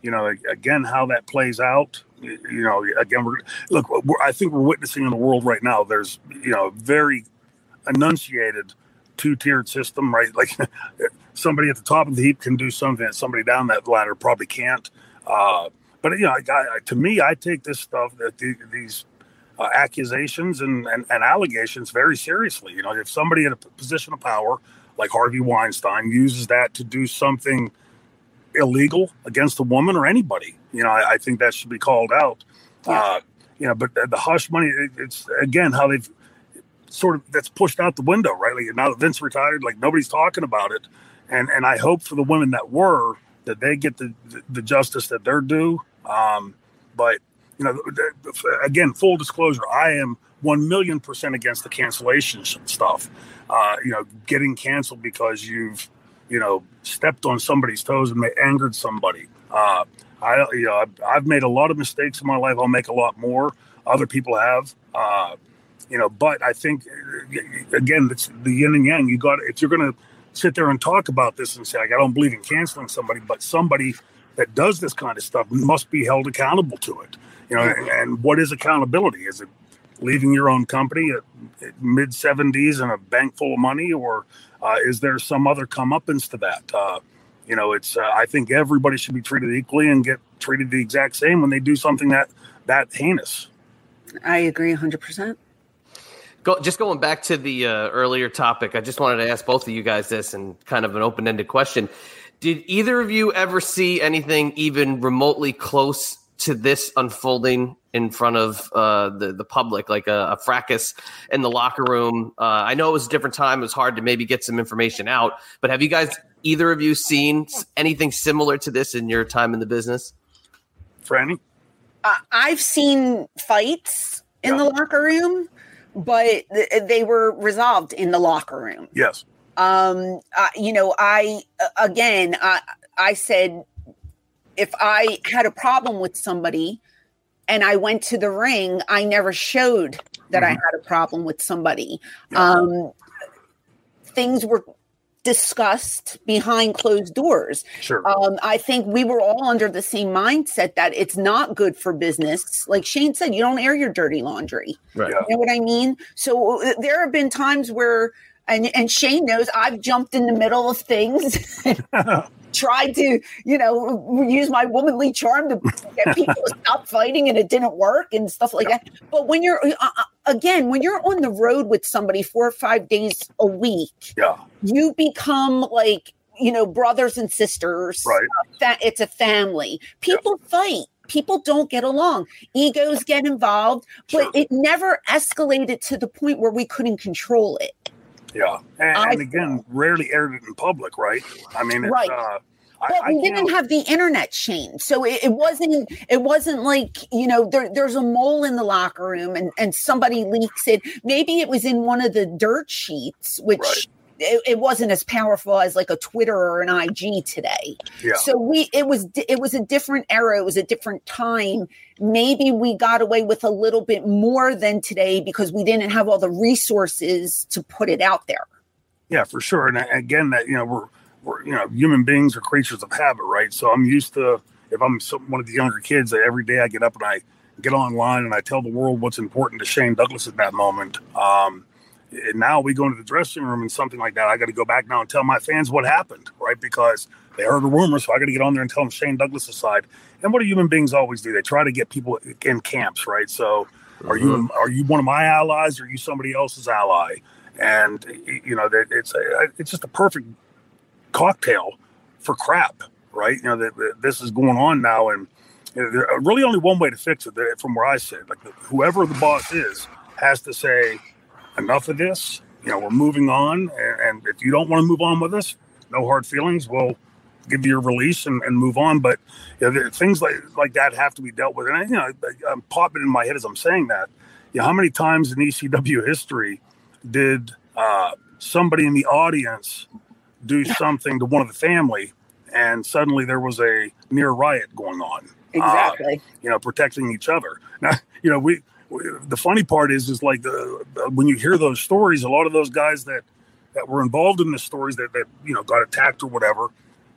you know, again, how that plays out. You know, again, we're look. We're, I think we're witnessing in the world right now. There's you know very enunciated two tiered system, right? Like somebody at the top of the heap can do something, that somebody down that ladder probably can't. Uh, but you know, I, I, to me, I take this stuff that the, these uh, accusations and, and, and, allegations very seriously. You know, if somebody in a position of power like Harvey Weinstein uses that to do something illegal against a woman or anybody, you know, I, I think that should be called out. Yeah. Uh, you know, but the hush money, it, it's again how they've sort of that's pushed out the window, right? Like now that Vince retired, like nobody's talking about it, and and I hope for the women that were that they get the the, the justice that they're due. Um, but you know, again, full disclosure, I am one million percent against the cancellation stuff. Uh, you know, getting canceled because you've you know stepped on somebody's toes and they angered somebody. Uh, I you know I've, I've, made a lot of mistakes in my life. I'll make a lot more. Other people have. Uh, you know, but I think again, it's the yin and yang. You got if you're going to sit there and talk about this and say like, I don't believe in canceling somebody, but somebody that does this kind of stuff must be held accountable to it. You know, and, and what is accountability? Is it leaving your own company at, at mid 70s and a bank full of money, or uh, is there some other comeuppance to that? Uh, you know, it's uh, I think everybody should be treated equally and get treated the exact same when they do something that that heinous. I agree 100. percent Go, just going back to the uh, earlier topic, I just wanted to ask both of you guys this and kind of an open ended question. Did either of you ever see anything even remotely close to this unfolding in front of uh, the the public, like a, a, fracas in the locker room. Uh, I know it was a different time; it was hard to maybe get some information out. But have you guys, either of you, seen anything similar to this in your time in the business? Franny, uh, I've seen fights in yeah. the locker room, but th- they were resolved in the locker room. Yes. Um. you know, I again, I I said if I had a problem with somebody and I went to the ring, I never showed that mm-hmm. I had a problem with somebody. Yeah. Um, things were discussed behind closed doors. Sure. Um, I think we were all under the same mindset that it's not good for business. Like Shane said, you don't air your dirty laundry. Right. You know what I mean? So uh, there have been times where and and Shane knows I've jumped in the middle of things tried to, you know, use my womanly charm to get people to stop fighting and it didn't work and stuff like that. But when you're, uh, uh, again, when you're on the road with somebody four or five days a week, yeah, you become like, you know, brothers and sisters. Right. That it's a family. People yeah. fight people don't get along egos get involved but sure. it never escalated to the point where we couldn't control it yeah, and, I, and again, rarely aired it in public, right? I mean, right. Uh, but I, we didn't have the internet Shane, so it, it, wasn't. It wasn't like you know, there, there's a mole in the locker room, and and somebody leaks it. Maybe it was in one of the dirt sheets, which right it, it, wasn't as powerful as like a Twitter or an IG today. Yeah. So we it was it was a different era. It was a different time. Maybe we got away with a little bit more than today because we didn't have all the resources to put it out there. Yeah, for sure. And again, that you know we're we're you know human beings are creatures of habit, right? So I'm used to if I'm one of the younger kids every day I get up and I get online and I tell the world what's important to Shane Douglas at that moment. Um, now we go into the dressing room and something like that. I got to go back now and tell my fans what happened, right? Because they heard a rumor, so I got to get on there and tell them Shane Douglas' side. And what do human beings always do? They try to get people in camps, right? So, mm-hmm. are you mm-hmm. are you one of my allies, or are you somebody else's ally? And you know, it's a, it's just a perfect cocktail for crap, right? You know that this is going on now, and there's really only one way to fix it. From where I sit, like whoever the boss is has to say enough of this. You know, we're moving on. And, if you don't want to move on with us, no hard feelings. We'll give you a release and, and move on. But you know, things like like that have to be dealt with. And I, you know, I'm popping in my head as I'm saying that. You know, how many times in ECW history did uh, somebody in the audience do something to one of the family, and suddenly there was a near riot going on? Exactly. Uh, you know, protecting each other. Now, you know, we the funny part is is like the, when you hear those stories a lot of those guys that that were involved in the stories that that you know got attacked or whatever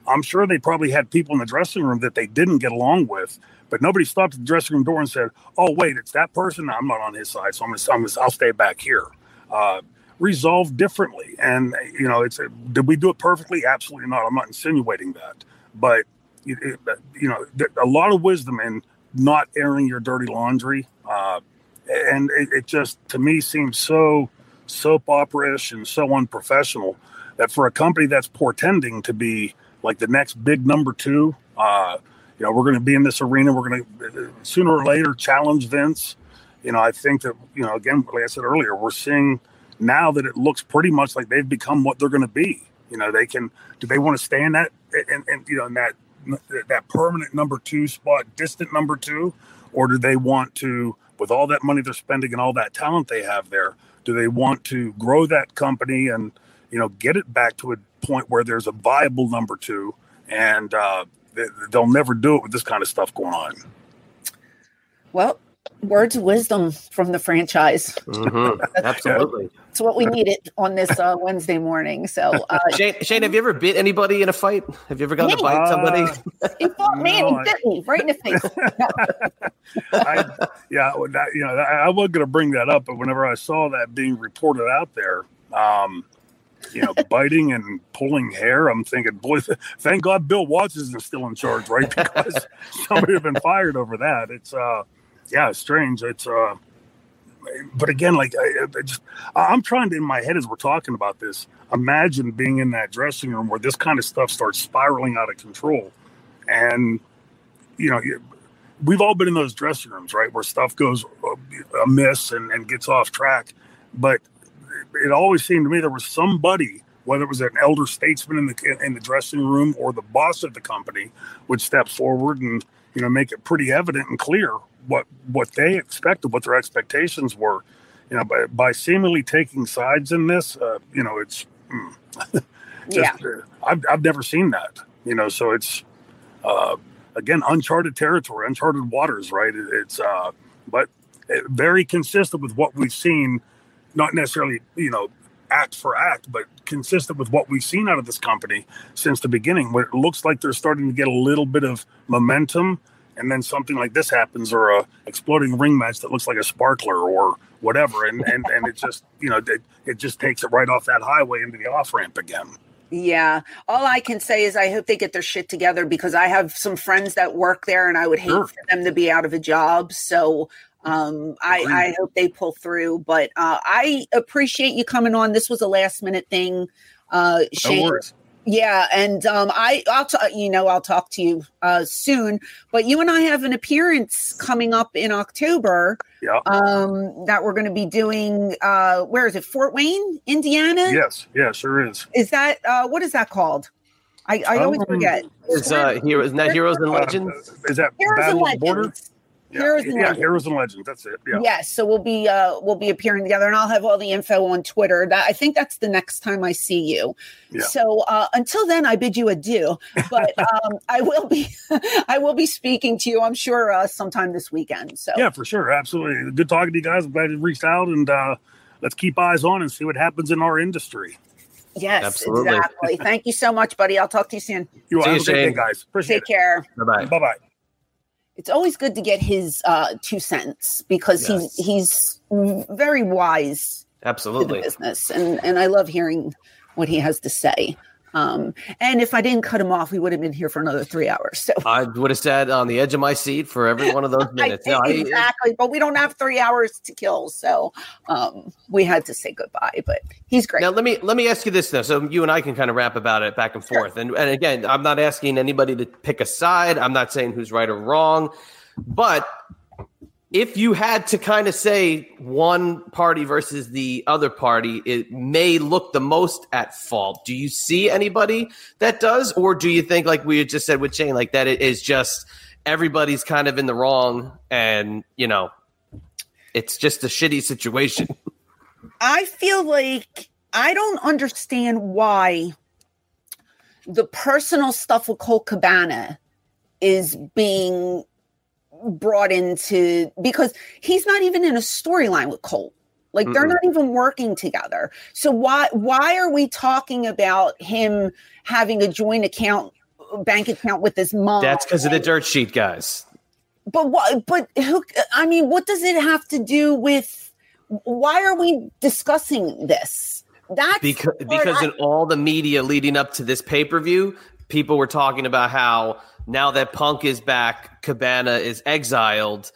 i'm sure they probably had people in the dressing room that they didn't get along with but nobody stopped at the dressing room door and said oh wait it's that person. I'm not on his side so i'm gonna, I'm gonna i'll stay back here. Uh, resolved differently. And you know it's a, did we do it perfectly? Absolutely not. I'm not insinuating that. But it, it, you know a lot of wisdom in not airing your dirty laundry. Uh, and it, it just to me seems so soap opera-ish and so unprofessional that for a company that's portending to be like the next big number two, uh, you know, we're going to be in this arena. We're going to sooner or later challenge Vince. You know, I think that you know, again, like I said earlier, we're seeing now that it looks pretty much like they've become what they're going to be. You know, they can. Do they want to stay in that and, and you know in that that permanent number two spot, distant number two, or do they want to, with all that money they're spending and all that talent they have there, do they want to grow that company and you know get it back to a point where there's a viable number two, and uh, they'll never do it with this kind of stuff going on. Well, words of wisdom from the franchise. Mm-hmm. Absolutely. It's what we needed on this uh, Wednesday morning. So, uh, Shane, Shane, have you ever bit anybody in a fight? Have you ever gotten to bite somebody? Uh, he fought me no, and he bit me right in the face. I, yeah, that, you know, I, I was going to bring that up, but whenever I saw that being reported out there, um, you know, biting and pulling hair. I'm thinking, boy, thank God Bill Watts isn't still in charge, right? Because somebody have been fired over that. It's, uh, yeah, it's strange. It's, uh, but again, like I, I just, I'm trying to in my head as we're talking about this, imagine being in that dressing room where this kind of stuff starts spiraling out of control, and you know, we've all been in those dressing rooms, right, where stuff goes amiss and, and gets off track. But it always seemed to me there was somebody, whether it was an elder statesman in the in the dressing room or the boss of the company, would step forward and you know make it pretty evident and clear what what they expected, what their expectations were. You know, by, by seemingly taking sides in this, uh, you know, it's mm, just, yeah. Uh, I've I've never seen that. You know, so it's uh, again uncharted territory, uncharted waters, right? It, it's uh, but uh, very consistent with what we've seen. Not necessarily, you know, act for act, but consistent with what we've seen out of this company since the beginning. Where it looks like they're starting to get a little bit of momentum and then something like this happens or a exploding ring match that looks like a sparkler or whatever and and, and it just you know it, it just takes it right off that highway into the off ramp again yeah all i can say is i hope they get their shit together because i have some friends that work there and i would hate sure. for them to be out of a job so um, I, I, hope they pull through, but uh, I appreciate you coming on. This was a last minute thing. Uh, Shane, no yeah, and um, I, I'll, t- you know, I'll talk to you uh, soon. But you and I have an appearance coming up in October. Yeah. Um, that we're going to be doing. Uh, where is it? Fort Wayne, Indiana. Yes. Yeah. Sure is. Is that uh, what is that called? I, I always um, forget. Is uh, heroes? Isn't that Heroes and Legends? Uh, is that Heroes Battle and Legends. Border? Yeah, Heroes and yeah, Legends. Heroes and Legends. That's it. Yeah. Yes. So we'll be uh we'll be appearing together, and I'll have all the info on Twitter. That I think that's the next time I see you. Yeah. So uh, until then, I bid you adieu. But um, I will be I will be speaking to you. I'm sure uh, sometime this weekend. So yeah, for sure, absolutely. Good talking to you guys. I'm glad you reached out, and uh, let's keep eyes on and see what happens in our industry. Yes, Absolutely. exactly. Thank you so much, buddy. I'll talk to you soon. You are. Day, guys. Appreciate Take it. care. Bye bye. Bye bye it's always good to get his uh, two cents because yes. he's he's very wise absolutely business and and I love hearing what he has to say. Um, and if I didn't cut him off, we would have been here for another three hours. So I would have sat on the edge of my seat for every one of those minutes. no, exactly, I, but we don't have three hours to kill, so um, we had to say goodbye. But he's great. Now let me let me ask you this though, so you and I can kind of rap about it back and forth. Sure. And and again, I'm not asking anybody to pick a side. I'm not saying who's right or wrong, but if you had to kind of say one party versus the other party, it may look the most at fault. Do you see anybody that does, or do you think, like we just said with Shane, like that it is just everybody's kind of in the wrong, and you know, it's just a shitty situation. I feel like I don't understand why the personal stuff with Colt Cabana is being brought into because he's not even in a storyline with Colt. Like they're not even working together. So why why are we talking about him having a joint account bank account with his mom? That's because of the dirt sheet guys. But what but who I mean, what does it have to do with why are we discussing this? That's because because I, in all the media leading up to this pay-per-view, people were talking about how now that Punk is back, Cabana is exiled,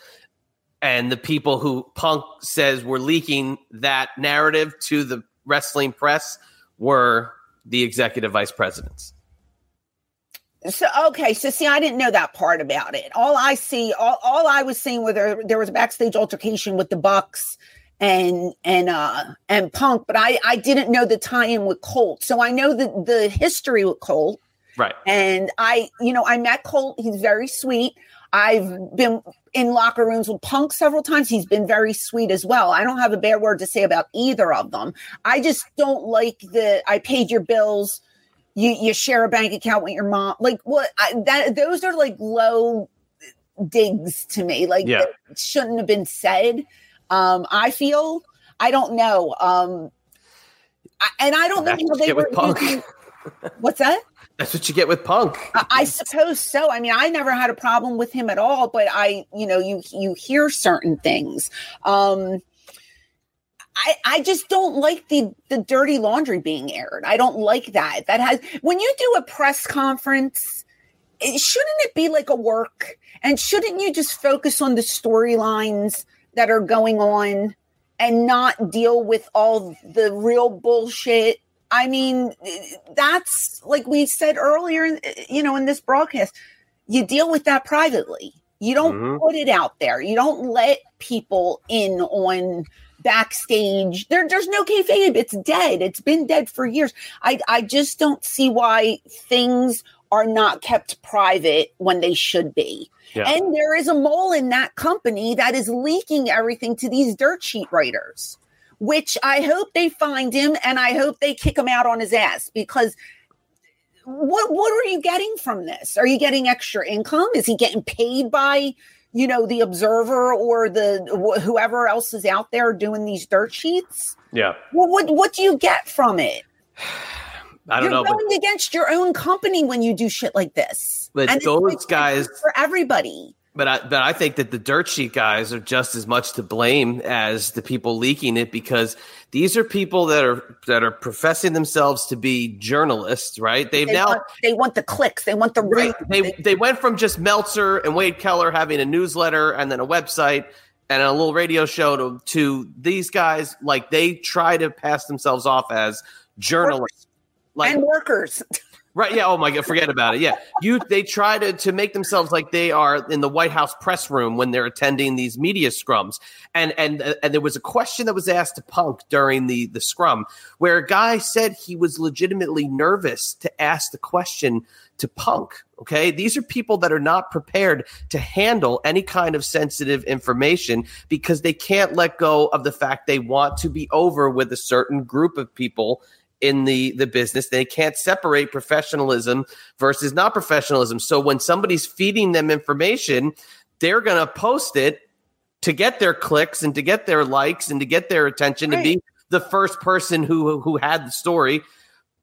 and the people who Punk says were leaking that narrative to the wrestling press were the executive vice presidents. So okay, so see, I didn't know that part about it. All I see, all, all I was seeing was there, there was a backstage altercation with the Bucks and and uh and Punk, but I I didn't know the tie-in with Colt. So I know the the history with Colt. Right. And I, you know, I met Colt. He's very sweet. I've been in locker rooms with Punk several times. He's been very sweet as well. I don't have a bad word to say about either of them. I just don't like the I paid your bills. You you share a bank account with your mom. Like what I, that those are like low digs to me. Like Yeah. shouldn't have been said. Um I feel I don't know. Um I, and I don't know how they were using- What's that? That's what you get with Punk. I, suppose so. I mean, I never had a problem with him at all, but I, you know, you you hear certain things. Um I I just don't like the the dirty laundry being aired. I don't like that. That has when you do a press conference, it, shouldn't it be like a work? And shouldn't you just focus on the storylines that are going on and not deal with all the real bullshit I mean, that's like we said earlier, you know, in this broadcast, you deal with that privately. You don't Mhm. put it out there. You don't let people in on backstage. There, there's no kayfabe. It's dead. It's been dead for years. I, I just don't see why things are not kept private when they should be. Yeah. And there is a mole in that company that is leaking everything to these dirt sheet writers which I hope they find him and I hope they kick him out on his ass because what what are you getting from this? Are you getting extra income? Is he getting paid by you know the observer or the wh- whoever else is out there doing these dirt sheets? Yeah. Well, what what do you get from it? I don't You're know. But going against your own company when you do shit like this. But And those guys- for everybody. But I, but I think that the dirt sheet guys are just as much to blame as the people leaking it because these are people that are that are professing themselves to be journalists, right? They've They, now want, they want the clicks. They want the right, reach. they they went from just Meltzer and Wade Keller having a newsletter and then a website and a little radio show to to these guys like they try to pass themselves off as journalists. Like and workers. Right. Yeah. Oh my God. Forget about it. Yeah. You. They try to to make themselves like they are in the White House press room when they're attending these media scrums. And and uh, and there was a question that was asked to Punk during the the scrum where a guy said he was legitimately nervous to ask the question to Punk. Okay. These are people that are not prepared to handle any kind of sensitive information because they can't let go of the fact they want to be over with a certain group of people in the the business. They can't separate professionalism versus not professionalism so when somebody's feeding them information they're going to post it to get their clicks and to get their likes and to get their attention to be the first person who who had the story.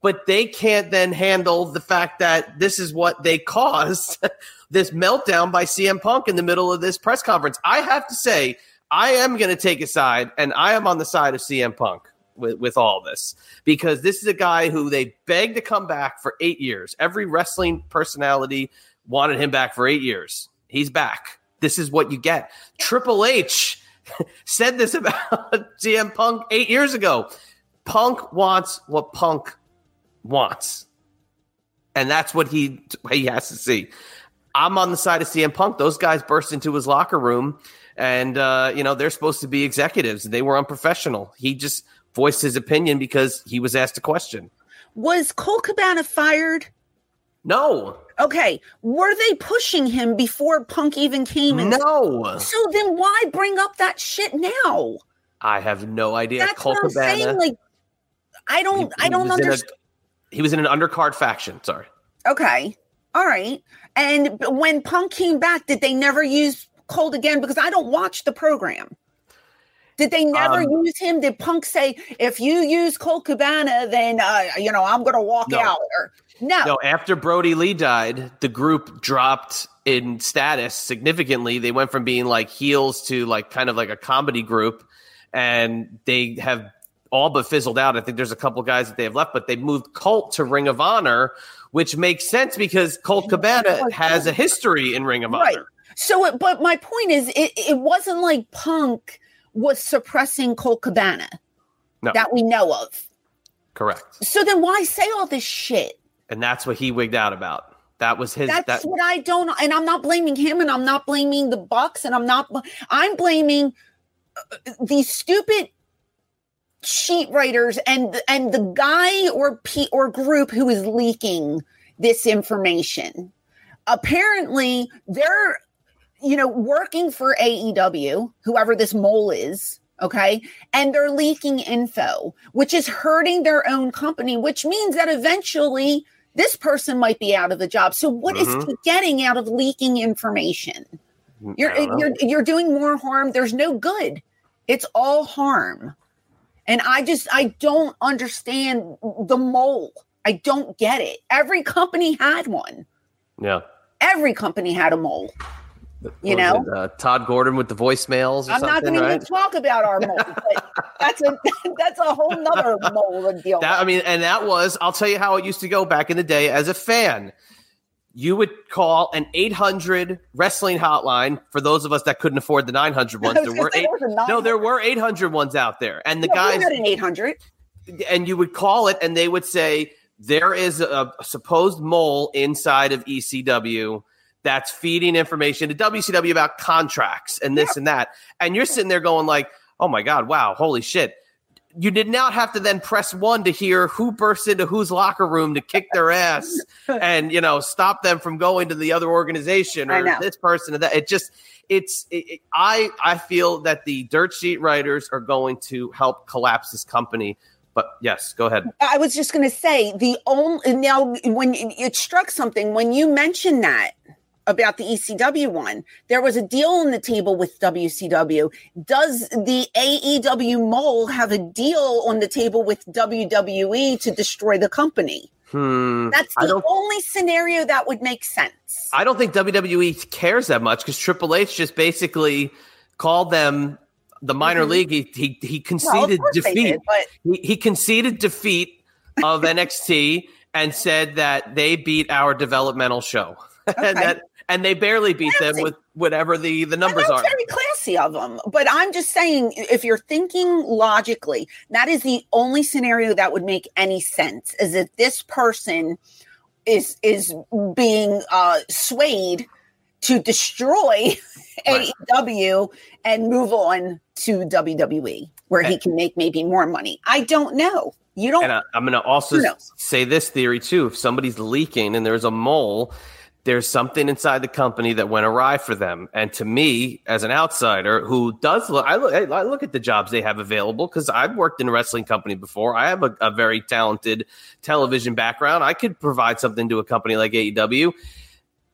But they can't then handle the fact that this is what they caused this meltdown by CM Punk in the middle of this press conference. I have to say i am going to take a side and i am on the side of CM Punk with, with all this because this is a guy who they begged to come back for eight years. Every wrestling personality wanted him back for eight years. He's back. This is what you get. Triple H said this about CM Punk eight years ago. Punk wants what Punk wants. And that's what he he has to see. I'm on the side of CM Punk. Those guys burst into his locker room and uh, you know they're supposed to be executives. They were unprofessional. He just voiced his opinion because he was asked a question. Was Colt Cabana fired? No, Okay. Were they pushing him before Punk even came in? no, So then why bring up that shit now? I have no idea. That's Colt what I'm Cabana, saying. Like, I don't, I he don't was in a- understand. he was in an undercard faction. Sorry. Okay. All right. And when Punk came back, did they never use Colt again? Because I don't watch the program. Did they never Um, use him? Did Punk say, if you use Colt Cabana, then, uh, you know, I'm going to walk No. out? Or no. No, after Brodie Lee died, the group dropped in status significantly. They went from being like heels to like kind of like a comedy group, and they have all but fizzled out. I think there's a couple guys that they have left, but they moved Colt to Ring of Honor, which makes sense because Colt Cabana has a history in Ring of Right. Honor. So, it, but my point is, it, it wasn't like Punk was suppressing Colt Cabana No. that we know of. Correct. So then why say all this shit? And that's what he wigged out about. That was his. That's that, what I don't, and I'm not blaming him, and I'm not blaming the Bucks, and I'm not. I'm blaming uh, these stupid sheet writers and and the guy or p or group who is leaking this information apparently they're you know working for AEW whoever this mole is okay and they're leaking info which is hurting their own company which means that eventually this person might be out of the job so what mm-hmm. is he getting out of leaking information you're you're you're doing more harm there's no good it's all harm and I just, I don't understand the mole. I don't get it. Every company had one. Yeah. Every company had a mole. You know, it, uh, Tod Gordon with the voicemails. I'm not going right? to talk about our mole, that's a that's a whole nother mole to deal. That, I mean, and that was I'll tell you how it used to go back in the day as a fan you would call an 800 wrestling hotline for those of us that couldn't afford the 900 ones. There were eight, no, there were 800 ones out there, and the no, guys an 800, and you would call it, and they would say there is a, a supposed mole inside of ECW that's feeding information to WCW about contracts and this yeah. and that, and you're sitting there going like, "Oh my god, wow, holy shit." you did not have to then press one to hear who burst into whose locker room to kick their ass and you know stop them from going to the other organization or this person or that. It just it's it, it, I I feel that the dirt sheet writers are going to help collapse this company. But yes, go ahead. I was just going to say the only now when it struck something when you mentioned that about the ECW one. There was a deal on the table with WCW. Does the AEW mole have a deal on the table with WWE to destroy the company? Hmm, That's the only scenario that would make sense. I don't think WWE cares that much because Triple H just basically called them the minor mm-hmm. league. He he, he conceded well, defeat. Did, but- he, he conceded defeat of NXT and said that they beat our developmental show. Okay. and that and they barely beat classy. them with whatever the the numbers are. Very classy of them, but I'm just saying, if you're thinking logically, that is the only scenario that would make any sense. Is that this person is is being uh, swayed to destroy right. AEW and move on to WWE, where and, he can make maybe more money. I don't know. You don't. And I, I'm going to also say this theory too: if somebody's leaking and there's a mole there's something inside the company that went awry for them. And to me, as an outsider who does look, I look, I look at the jobs they have available because I've worked in a wrestling company before. I have a, a, very talented television background. I could provide something to a company like AEW.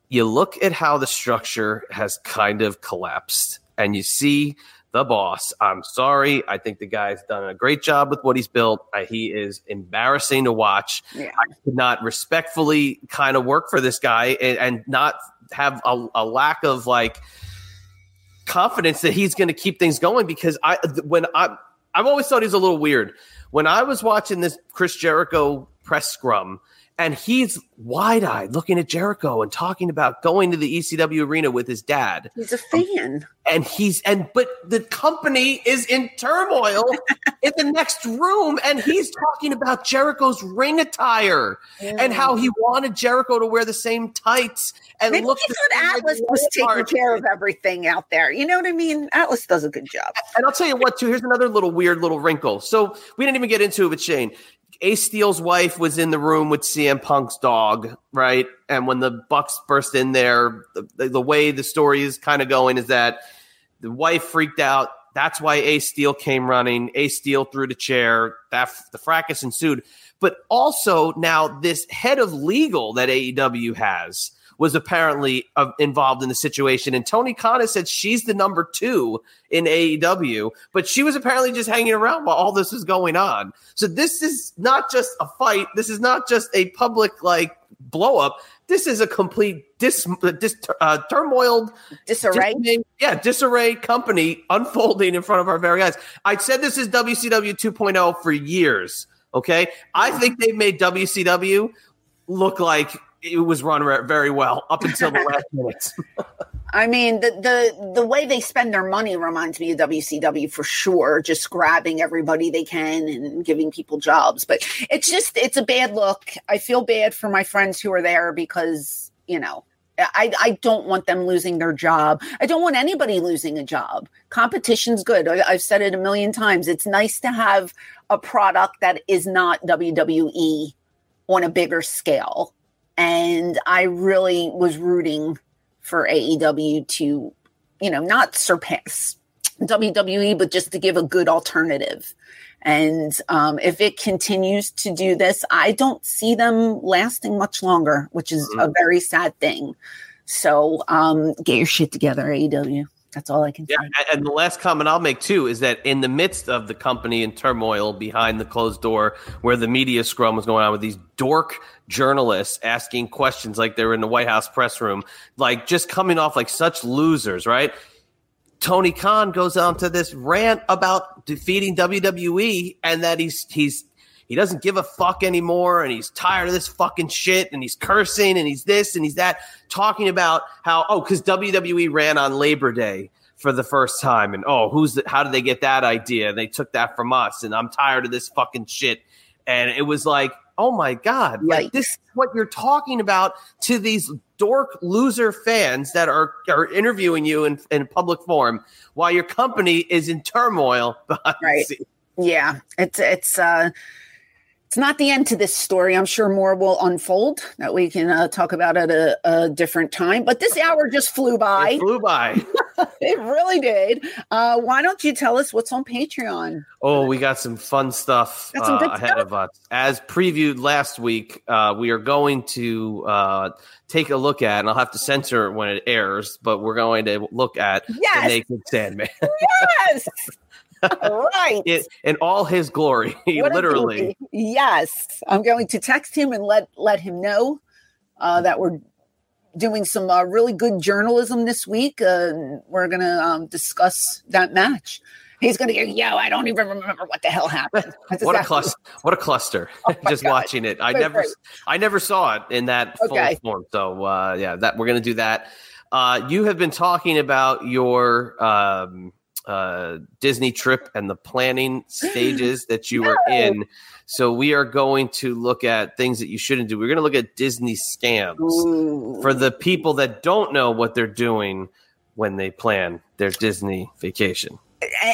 You look at how the structure has kind of collapsed, and you see the boss. I'm sorry. I think the guy's done a great job with what he's built. Uh, he is embarrassing to watch. Yeah. I could not respectfully kind of work for this guy and, and not have a, a, lack of like confidence that he's going to keep things going because I when I I've always thought he's a little weird. When I was watching this Chris Jericho press scrum and he's wide eyed looking at Jericho and talking about going to the ECW arena with his dad. He's a fan. and he's, and, but the company is in turmoil in the next room. And he's talking about Jericho's ring attire yeah. and how he wanted Jericho to wear the same tights and Maybe look. He thought Atlas was taking care of everything out there. You know what I mean? Atlas does a good job. And I'll tell you what, too, here's another little weird little wrinkle. So we didn't even get into it with Shane. Ace Steel's wife was in the room with CM Punk's dog, right? And when the Bucks burst in there, the, the way the story is kind of going is that the wife freaked out. That's why Ace Steel came running. Ace Steel threw the chair. That the fracas ensued. But also now this head of legal that AEW has was apparently uh, involved in the situation. And Tony Khan said she's the number two in AEW, but she was apparently just hanging around while all this was going on. So this is not just a fight. This is not just a public like blow up. This is a complete dis, dis uh, turmoiled disarray. Dis- yeah, disarray company unfolding in front of our very eyes. I said this is WCW 2.0 for years. Okay, I think they've made WCW look like it was run very well up until the last minutes. I mean, the, the the way they spend their money reminds me of WCW for sure. Just grabbing everybody they can and giving people jobs, but it's just it's a bad look. I feel bad for my friends who are there because you know I, I don't want them losing their job. I don't want anybody losing a job. Competition's good. I, I've said it a million times. It's nice to have a product that is not WWE on a bigger scale. And I really was rooting for AEW to, you know, not surpass WWE, but just to give a good alternative. And um, if it continues to do this, I don't see them lasting much longer, which is mm-hmm. a very sad thing. So um, get your shit together, AEW. That's all I can yeah, say. And the last comment I'll make too is that in the midst of the company in turmoil behind the closed door, where the media scrum was going on with these dork journalists asking questions like they were in the White House press room, like just coming off like such losers, right? Tony Khan goes on to this rant about defeating WWE and that he's he's he doesn't give a fuck anymore and he's tired of this fucking shit and he's cursing and he's this and he's that talking about how oh cuz WWE ran on Labor Day for the first time and oh who's the, how did they get that idea? They took that from us and I'm tired of this fucking shit. And it was like oh my god like this is what you're talking about to these dork loser fans that are are interviewing you in, in public forum while your company is in turmoil right. yeah it's it's uh it's not the end to this story. I'm sure more will unfold that we can uh, talk about at a, a, different time. But this hour just flew by. It flew by. it really did. Uh, why don't you tell us what's on Patreon? Oh, we got some fun stuff some uh, ahead stuff. of us. As previewed last week, uh, we are going to uh, take a look at, and I'll have to censor it when it airs, but we're going to look at yes. the Naked Sandman. yes. Right. In, in, all his glory, literally. Yes. I'm going to text him and let let him know uh, that we're doing some uh, really good journalism this week. Uh, we're going to um, discuss that match. He's going to go, yo, I don't even remember what the hell happened. what a cluster! What a cluster! Oh Just God. watching it, I never, I never saw it in that okay. full form. So uh, yeah, that we're going to do that. Uh, you have been talking about your um, uh, Disney trip and the planning stages that you no. were in. So we are going to look at things that you shouldn't do. We're going to look at Disney scams Ooh. for the people that don't know what they're doing when they plan their Disney vacation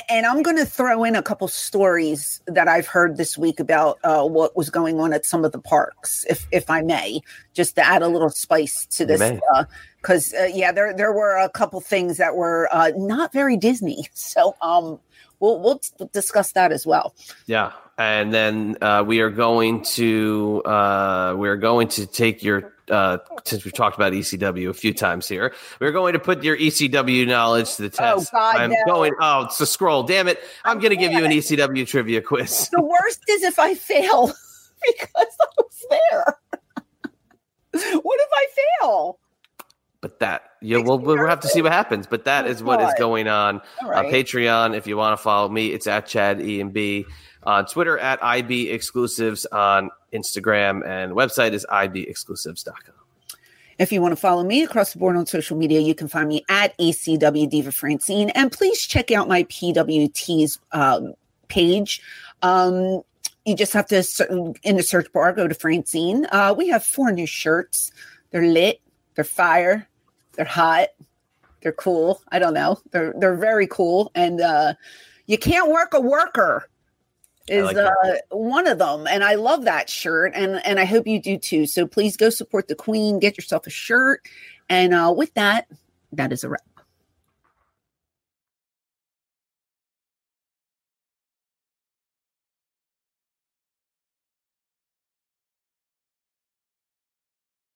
and I'm going to throw in a couple stories that I've heard this week about uh, what was going on at some of the parks, if if I may, just to add a little spice to this. Because uh, uh, yeah, there there were a couple things that were uh, not very Disney, so um, we'll we'll discuss that as well. Yeah, and then uh, we are going to uh, we are going to take your uh, since we've talked about ECW a few times here, we're going to put your ECW knowledge to the oh, test. Oh, God, I'm no. going. Oh, it's a scroll. Damn it! I'm going to give you an ECW trivia quiz. The worst is if I fail because I was there. what if I fail? But that yeah, we'll, we'll have to see what happens. But that is what is going on right. on Patreon. If you want to follow me, it's at Chad E and B on Twitter at IB Exclusives on Instagram, and website is ibexclusives.com. If you want to follow me across the board on social media, you can find me at ECW Diva Francine. And please check out my PWT's um, page. Um, you just have to, in the search bar, go to Francine. Uh, we have four new shirts. They're lit, they're fire, they're hot, they're cool. I don't know. They're, they're very cool. And uh, you can't work a worker is like uh, one of them and i love that shirt and and i hope you do too. So please go support the queen get yourself a shirt and uh, with that that is a wrap